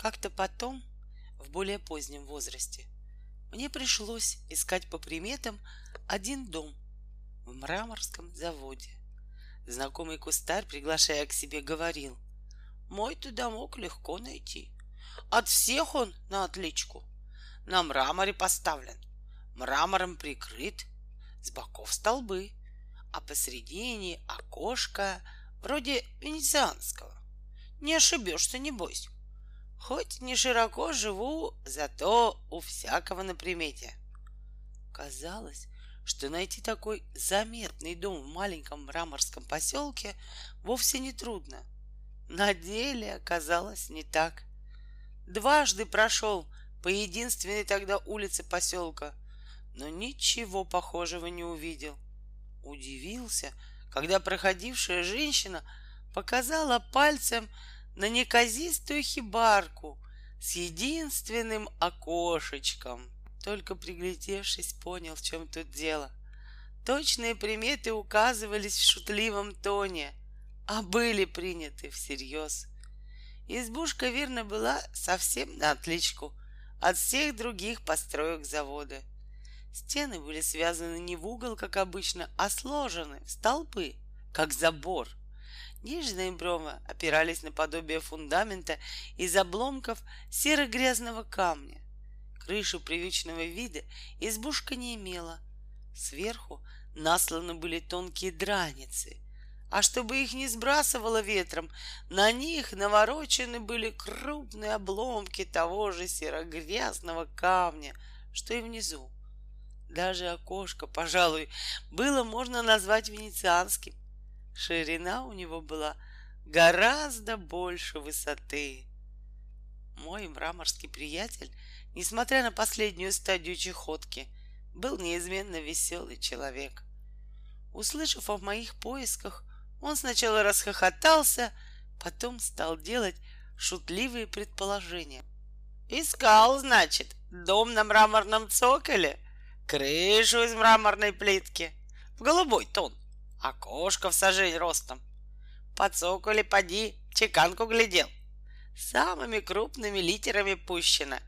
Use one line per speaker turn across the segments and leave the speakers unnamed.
Как-то потом, в более позднем возрасте, мне пришлось искать по приметам один дом в мраморском заводе. Знакомый кустарь, приглашая к себе, говорил, «Мой ты домок легко найти. От всех он на отличку. На мраморе поставлен, мрамором прикрыт, с боков столбы, а посредине окошко вроде венецианского. Не ошибешься, не бойся. Хоть не широко живу, зато у всякого на примете. Казалось, что найти такой заметный дом в маленьком мраморском поселке вовсе не трудно. На деле оказалось не так. Дважды прошел по единственной тогда улице поселка, но ничего похожего не увидел. Удивился, когда проходившая женщина показала пальцем на неказистую хибарку с единственным окошечком. Только приглядевшись, понял, в чем тут дело. Точные приметы указывались в шутливом тоне, а были приняты всерьез. Избушка, верно, была совсем на отличку от всех других построек завода. Стены были связаны не в угол, как обычно, а сложены в столбы, как забор — Нижние брома опирались на подобие фундамента из обломков серо-грязного камня. Крышу привычного вида избушка не имела. Сверху насланы были тонкие драницы, а чтобы их не сбрасывало ветром, на них наворочены были крупные обломки того же серо-грязного камня, что и внизу. Даже окошко, пожалуй, было можно назвать венецианским. Ширина у него была гораздо больше высоты. Мой мраморский приятель, несмотря на последнюю стадию чехотки, был неизменно веселый человек. Услышав о моих поисках, он сначала расхохотался, потом стал делать шутливые предположения. Искал, значит, дом на мраморном цоколе, крышу из мраморной плитки, в голубой тон, окошко в сажень ростом. Под цоколе поди, чеканку глядел. Самыми крупными литерами пущено.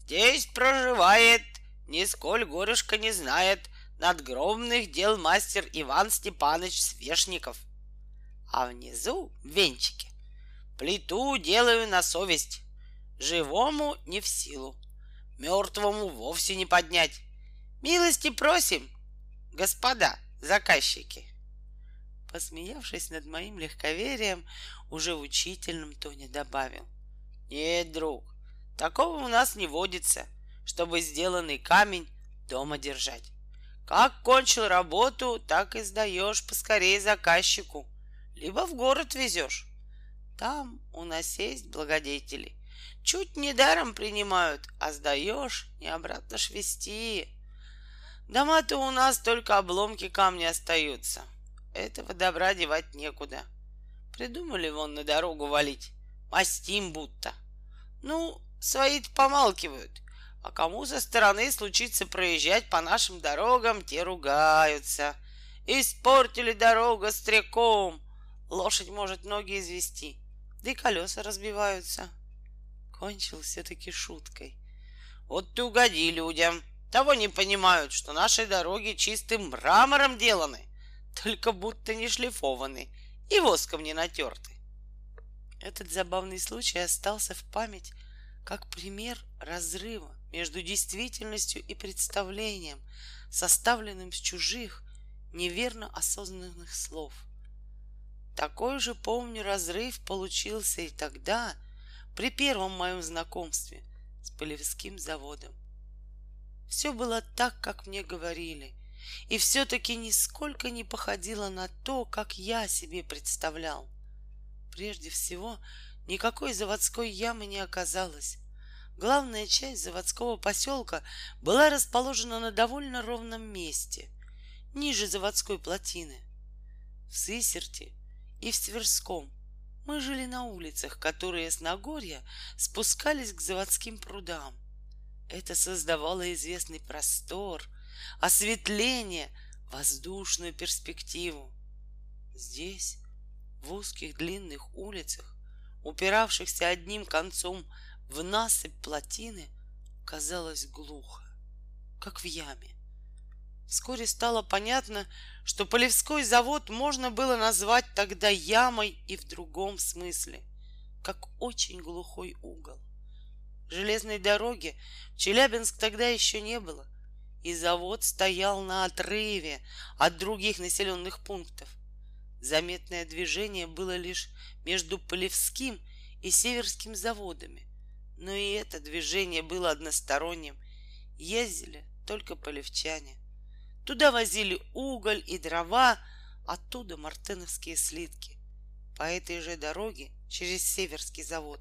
Здесь проживает, нисколь горюшка не знает, надгромных дел мастер Иван Степанович Свешников. А внизу, в венчике, плиту делаю на совесть. Живому не в силу, мертвому вовсе не поднять. Милости просим, господа заказчики. Посмеявшись над моим легковерием, уже в учительном тоне добавил. Нет, друг, такого у нас не водится, чтобы сделанный камень дома держать. Как кончил работу, так и сдаешь поскорее заказчику, либо в город везешь. Там у нас есть благодетели. Чуть не даром принимают, а сдаешь, не обратно ж. Дома-то у нас только обломки камня остаются. Этого добра девать некуда. Придумали вон на дорогу валить. Мастим будто. Ну, свои-то помалкивают. А кому со стороны случится проезжать по нашим дорогам, те ругаются. Испортили дорогу стреком. Лошадь может ноги извести. Да и колеса разбиваются. Кончил все-таки шуткой. Вот ты угоди людям. Того не понимают, что наши дороги чистым мрамором деланы только будто не шлифованы и воском не натерты. Этот забавный случай остался в память как пример разрыва между действительностью и представлением, составленным с чужих, неверно осознанных слов. Такой же, помню, разрыв получился и тогда, при первом моем знакомстве с Полевским заводом. Все было так, как мне говорили — и все-таки нисколько не походило на то, как я себе представлял. Прежде всего, никакой заводской ямы не оказалось. Главная часть заводского поселка была расположена на довольно ровном месте, ниже заводской плотины. В Сысерте и в Сверском мы жили на улицах, которые с Нагорья спускались к заводским прудам. Это создавало известный простор, осветление, воздушную перспективу. Здесь, в узких длинных улицах, упиравшихся одним концом в насыпь плотины казалось глухо, как в яме. Вскоре стало понятно, что Полевской завод можно было назвать тогда ямой и в другом смысле, как очень глухой угол. Железной дороги в Челябинск тогда еще не было, и завод стоял на отрыве от других населенных пунктов. Заметное движение было лишь между Полевским и Северским заводами, но и это движение было односторонним. Ездили только полевчане. Туда возили уголь и дрова, оттуда мартыновские слитки. По этой же дороге через Северский завод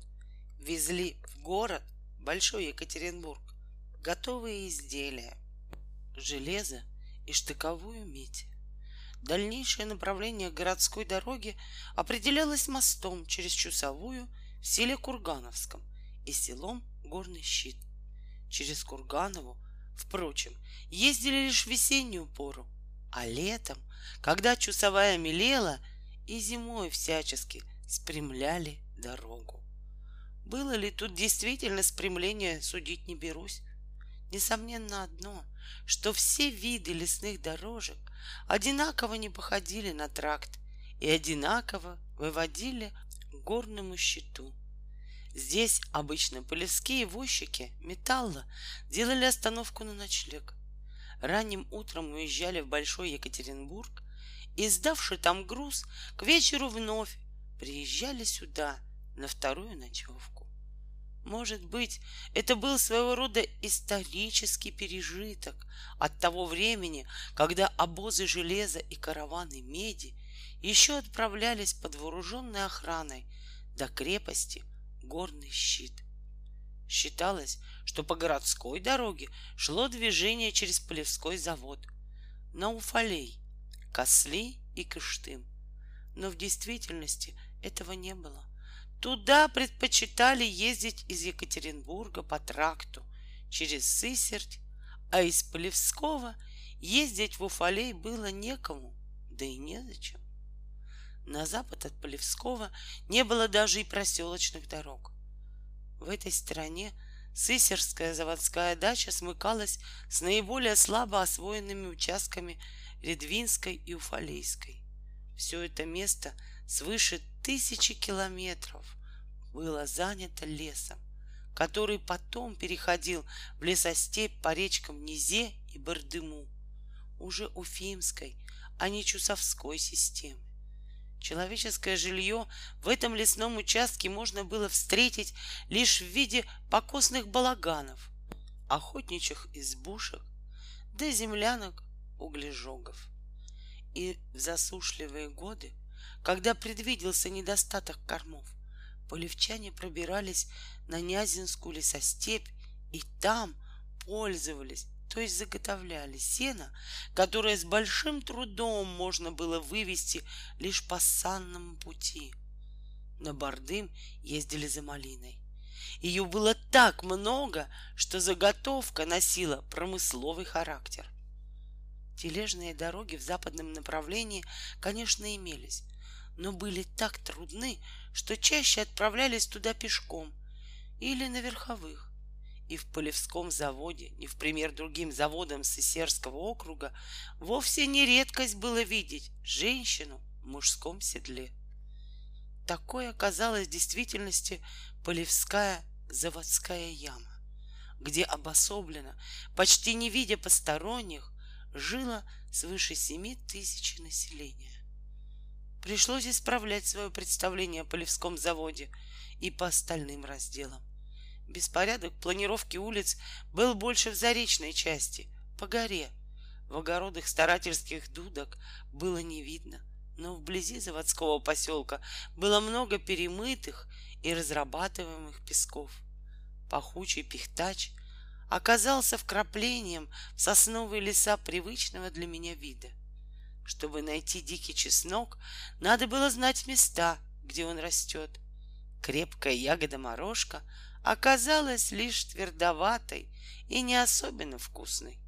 везли в город Большой Екатеринбург готовые изделия, железо и штыковую медь. Дальнейшее направление городской дороги определялось мостом через Чусовую в селе Кургановском и селом Горный Щит. Через Курганову Впрочем, ездили лишь в весеннюю пору, а летом, когда чусовая мелела, и зимой всячески спрямляли дорогу. Было ли тут действительно спрямление, судить не берусь. Несомненно одно, что все виды лесных дорожек одинаково не походили на тракт и одинаково выводили к горному щиту. Здесь обычно полевские возчики металла делали остановку на ночлег. Ранним утром уезжали в Большой Екатеринбург и, сдавши там груз, к вечеру вновь приезжали сюда на вторую ночевку. Может быть, это был своего рода исторический пережиток от того времени, когда обозы железа и караваны меди еще отправлялись под вооруженной охраной до крепости горный щит. Считалось, что по городской дороге шло движение через Полевской завод на Уфалей, Косли и Кыштым. Но в действительности этого не было. Туда предпочитали ездить из Екатеринбурга по тракту через Сысерть, а из Полевского ездить в Уфалей было некому, да и незачем. На запад от Полевского не было даже и проселочных дорог. В этой стороне Сысерская заводская дача смыкалась с наиболее слабо освоенными участками Редвинской и Уфалейской. Все это место свыше тысячи километров было занято лесом, который потом переходил в лесостепь по речкам Низе и Бардыму, уже Уфимской, а не Чусовской системы. Человеческое жилье в этом лесном участке можно было встретить лишь в виде покосных балаганов, охотничьих избушек, да землянок углежогов. И в засушливые годы, когда предвиделся недостаток кормов, полевчане пробирались на Нязинскую лесостепь и там пользовались то есть заготовляли сено, которое с большим трудом можно было вывести лишь по санному пути. На Бардым ездили за малиной. Ее было так много, что заготовка носила промысловый характер. Тележные дороги в западном направлении, конечно, имелись, но были так трудны, что чаще отправлялись туда пешком или на верховых и в Полевском заводе, ни в пример другим заводам Сысерского округа, вовсе не редкость было видеть женщину в мужском седле. Такой оказалась в действительности Полевская заводская яма, где обособленно, почти не видя посторонних, жило свыше семи тысяч населения. Пришлось исправлять свое представление о Полевском заводе и по остальным разделам. Беспорядок планировки улиц был больше в заречной части, по горе. В огородах старательских дудок было не видно, но вблизи заводского поселка было много перемытых и разрабатываемых песков. Пахучий пихтач оказался вкраплением в сосновые леса привычного для меня вида. Чтобы найти дикий чеснок, надо было знать места, где он растет. Крепкая ягода морожка — оказалась лишь твердоватой и не особенно вкусной.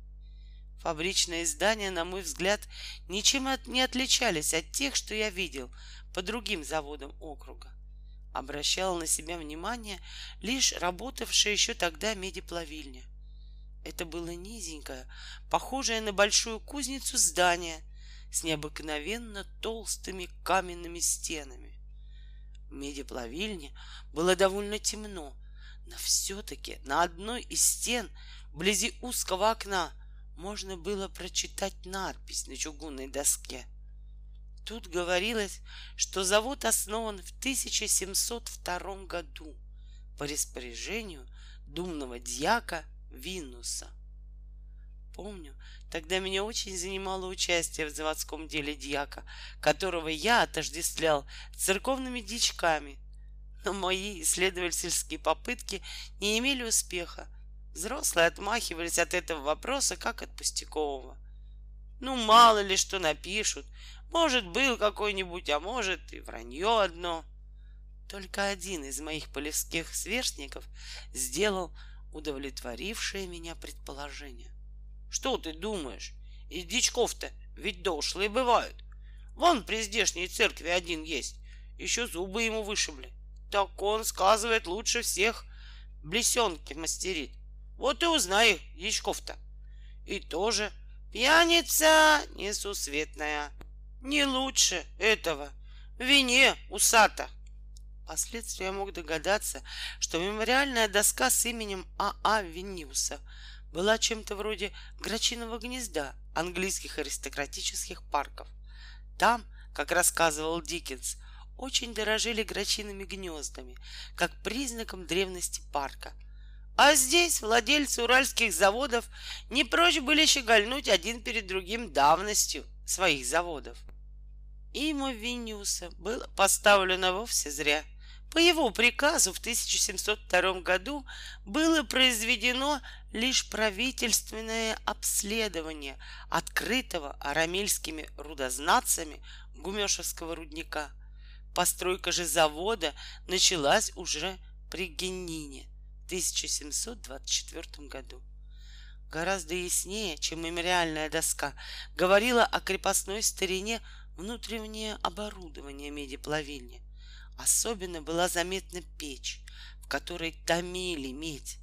Фабричные здания, на мой взгляд, ничем от, не отличались от тех, что я видел по другим заводам округа. обращала на себя внимание лишь работавшая еще тогда медиплавильня. Это было низенькое, похожее на большую кузницу здание с необыкновенно толстыми каменными стенами. В медиплавильне было довольно темно, но все-таки на одной из стен, вблизи узкого окна, можно было прочитать надпись на чугунной доске. Тут говорилось, что завод основан в 1702 году по распоряжению думного дьяка Винуса. Помню, тогда меня очень занимало участие в заводском деле дьяка, которого я отождествлял с церковными дичками. Но мои исследовательские попытки не имели успеха. Взрослые отмахивались от этого вопроса, как от пустякового. Ну, мало ли что напишут. Может, был какой-нибудь, а может, и вранье одно. Только один из моих полевских сверстников сделал удовлетворившее меня предположение. Что ты думаешь? Из дичков-то ведь дошлые бывают. Вон при здешней церкви один есть. Еще зубы ему вышибли. Так он, сказывает, лучше всех блесенки мастерит. Вот и узнай их, дичков-то. И тоже пьяница несусветная. Не лучше этого. В вине усата. Впоследствии я мог догадаться, что мемориальная доска с именем А.А. А Винниуса была чем-то вроде грачиного гнезда английских аристократических парков. Там, как рассказывал Диккенс, очень дорожили грачиными гнездами, как признаком древности парка. А здесь владельцы уральских заводов не прочь были щегольнуть один перед другим давностью своих заводов. Имя Винниуса было поставлено вовсе зря — по его приказу в 1702 году было произведено лишь правительственное обследование открытого арамельскими рудознатцами Гумешевского рудника. Постройка же завода началась уже при Геннине в 1724 году. Гораздо яснее, чем мемориальная доска, говорила о крепостной старине внутреннее оборудование медиплавильни. Особенно была заметна печь, в которой томили медь.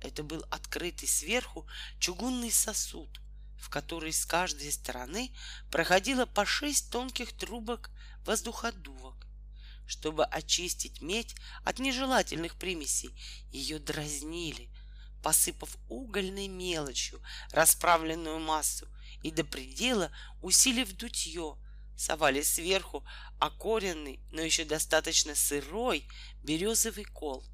Это был открытый сверху чугунный сосуд, в который с каждой стороны проходило по шесть тонких трубок воздуходувок. Чтобы очистить медь от нежелательных примесей, ее дразнили, посыпав угольной мелочью расправленную массу и до предела усилив дутье, совали сверху окоренный, но еще достаточно сырой березовый кол.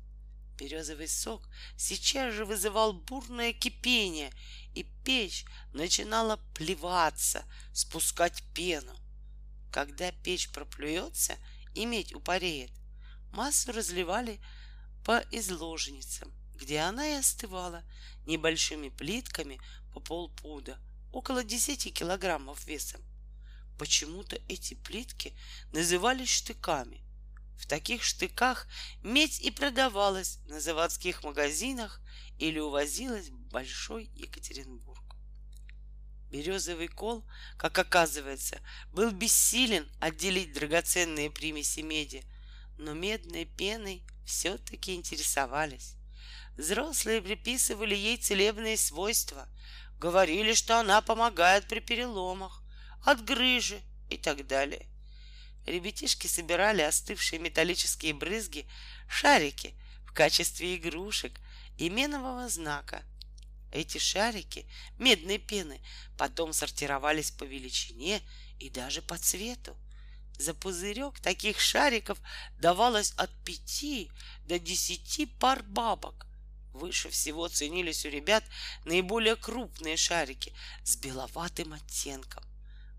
Березовый сок сейчас же вызывал бурное кипение, и печь начинала плеваться, спускать пену. Когда печь проплюется и медь упареет, массу разливали по изложницам, где она и остывала небольшими плитками по полпуда, около 10 килограммов весом. Почему-то эти плитки назывались штыками. В таких штыках медь и продавалась на заводских магазинах или увозилась в Большой Екатеринбург. Березовый кол, как оказывается, был бессилен отделить драгоценные примеси меди, но медной пеной все-таки интересовались. Взрослые приписывали ей целебные свойства, говорили, что она помогает при переломах, от грыжи и так далее. Ребятишки собирали остывшие металлические брызги, шарики в качестве игрушек и менового знака. Эти шарики медной пены потом сортировались по величине и даже по цвету. За пузырек таких шариков давалось от пяти до десяти пар бабок. Выше всего ценились у ребят наиболее крупные шарики с беловатым оттенком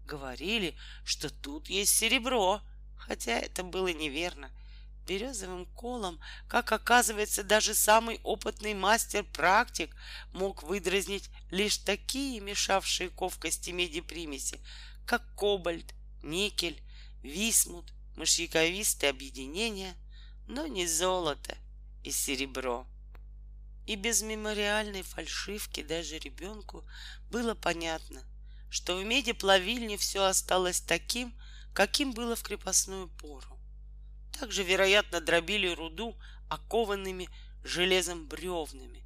говорили, что тут есть серебро, хотя это было неверно. Березовым колом, как оказывается, даже самый опытный мастер-практик мог выдразнить лишь такие мешавшие ковкости меди примеси, как кобальт, никель, висмут, мышьяковистые объединения, но не золото и серебро. И без мемориальной фальшивки даже ребенку было понятно, что в меди плавильне все осталось таким, каким было в крепостную пору. также, вероятно, дробили руду окованными железом бревнами,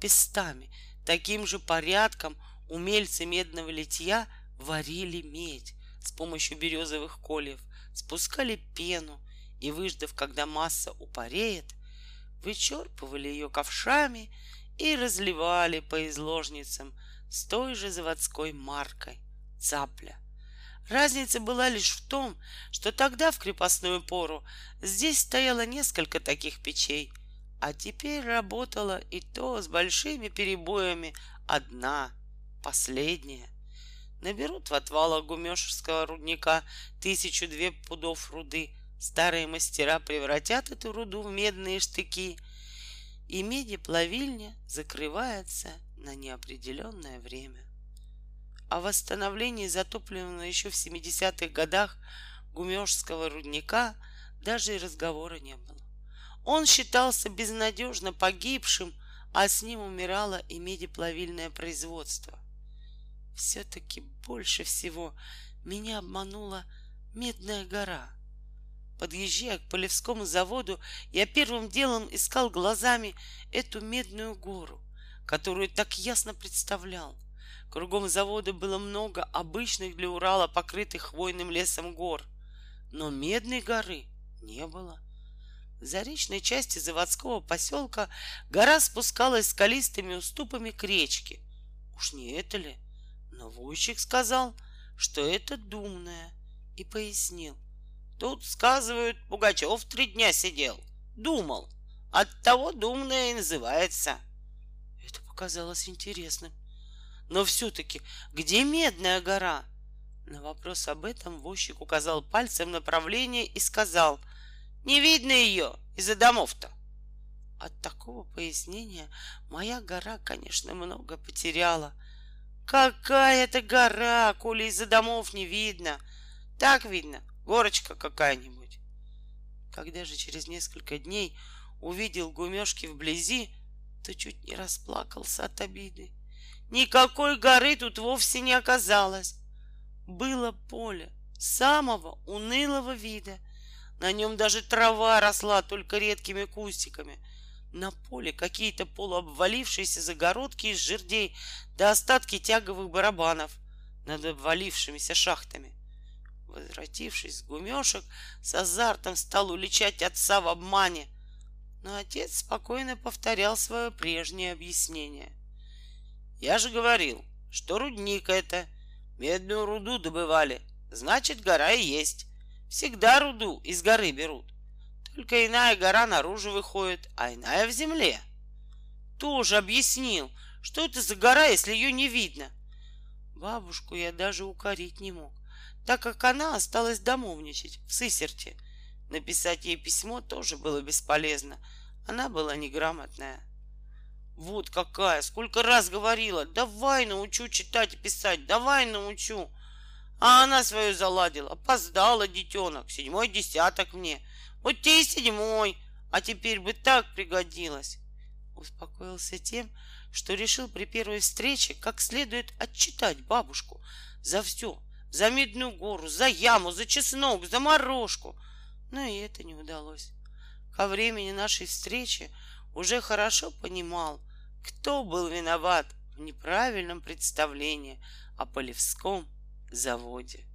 пестами, таким же порядком умельцы медного литья варили медь с помощью березовых кольев, спускали пену и, выждав, когда масса упареет, вычерпывали ее ковшами и разливали по изложницам с той же заводской маркой цапля. Разница была лишь в том, что тогда, в крепостную пору, здесь стояло несколько таких печей, а теперь работала и то с большими перебоями одна, последняя. Наберут в отвалах гумешевского рудника тысячу-две пудов руды. Старые мастера превратят эту руду в медные штыки, и меди-плавильня закрывается на неопределенное время. О восстановлении затопленного еще в 70-х годах гумешского рудника даже и разговора не было. Он считался безнадежно погибшим, а с ним умирало и медиплавильное производство. Все-таки больше всего меня обманула Медная гора. Подъезжая к Полевскому заводу, я первым делом искал глазами эту Медную гору, которую так ясно представлял. Кругом завода было много обычных для Урала покрытых хвойным лесом гор, но Медной горы не было. В заречной части заводского поселка гора спускалась скалистыми уступами к речке. Уж не это ли? Но войщик сказал, что это думная, и пояснил. Тут, сказывают, Пугачев три дня сидел, думал. От того думная и называется. Показалось интересным. Но все-таки, где Медная гора? На вопрос об этом возчик указал пальцем направление и сказал, не видно ее из-за домов-то. От такого пояснения моя гора, конечно, много потеряла — Какая это гора, коли из-за домов не видно. Так видно, горочка какая-нибудь. Когда же через несколько дней увидел гумешки вблизи, то чуть не расплакался от обиды. Никакой горы тут вовсе не оказалось. Было поле самого унылого вида. На нем даже трава росла только редкими кустиками — на поле какие-то полуобвалившиеся загородки из жердей да остатки тяговых барабанов над обвалившимися шахтами. Возвратившись с гумешек, с азартом стал уличать отца в обмане. Но отец спокойно повторял свое прежнее объяснение. «Я же говорил, что рудник это. Медную руду добывали. Значит, гора и есть. Всегда руду из горы берут. Только иная гора наружу выходит, а иная в земле. Тоже объяснил, что это за гора, если ее не видно. Бабушку я даже укорить не мог, так как она осталась домовничать в Сысерте. Написать ей письмо тоже было бесполезно. Она была неграмотная. Вот какая! Сколько раз говорила! Давай научу читать и писать! Давай научу! А она свою заладила. Опоздала, детенок. Седьмой десяток мне. Вот тебе и седьмой, а теперь бы так пригодилось. Успокоился тем, что решил при первой встрече как следует отчитать бабушку за все, за Медную гору, за яму, за чеснок, за морожку. Но и это не удалось. Ко времени нашей встречи уже хорошо понимал, кто был виноват в неправильном представлении о Полевском заводе.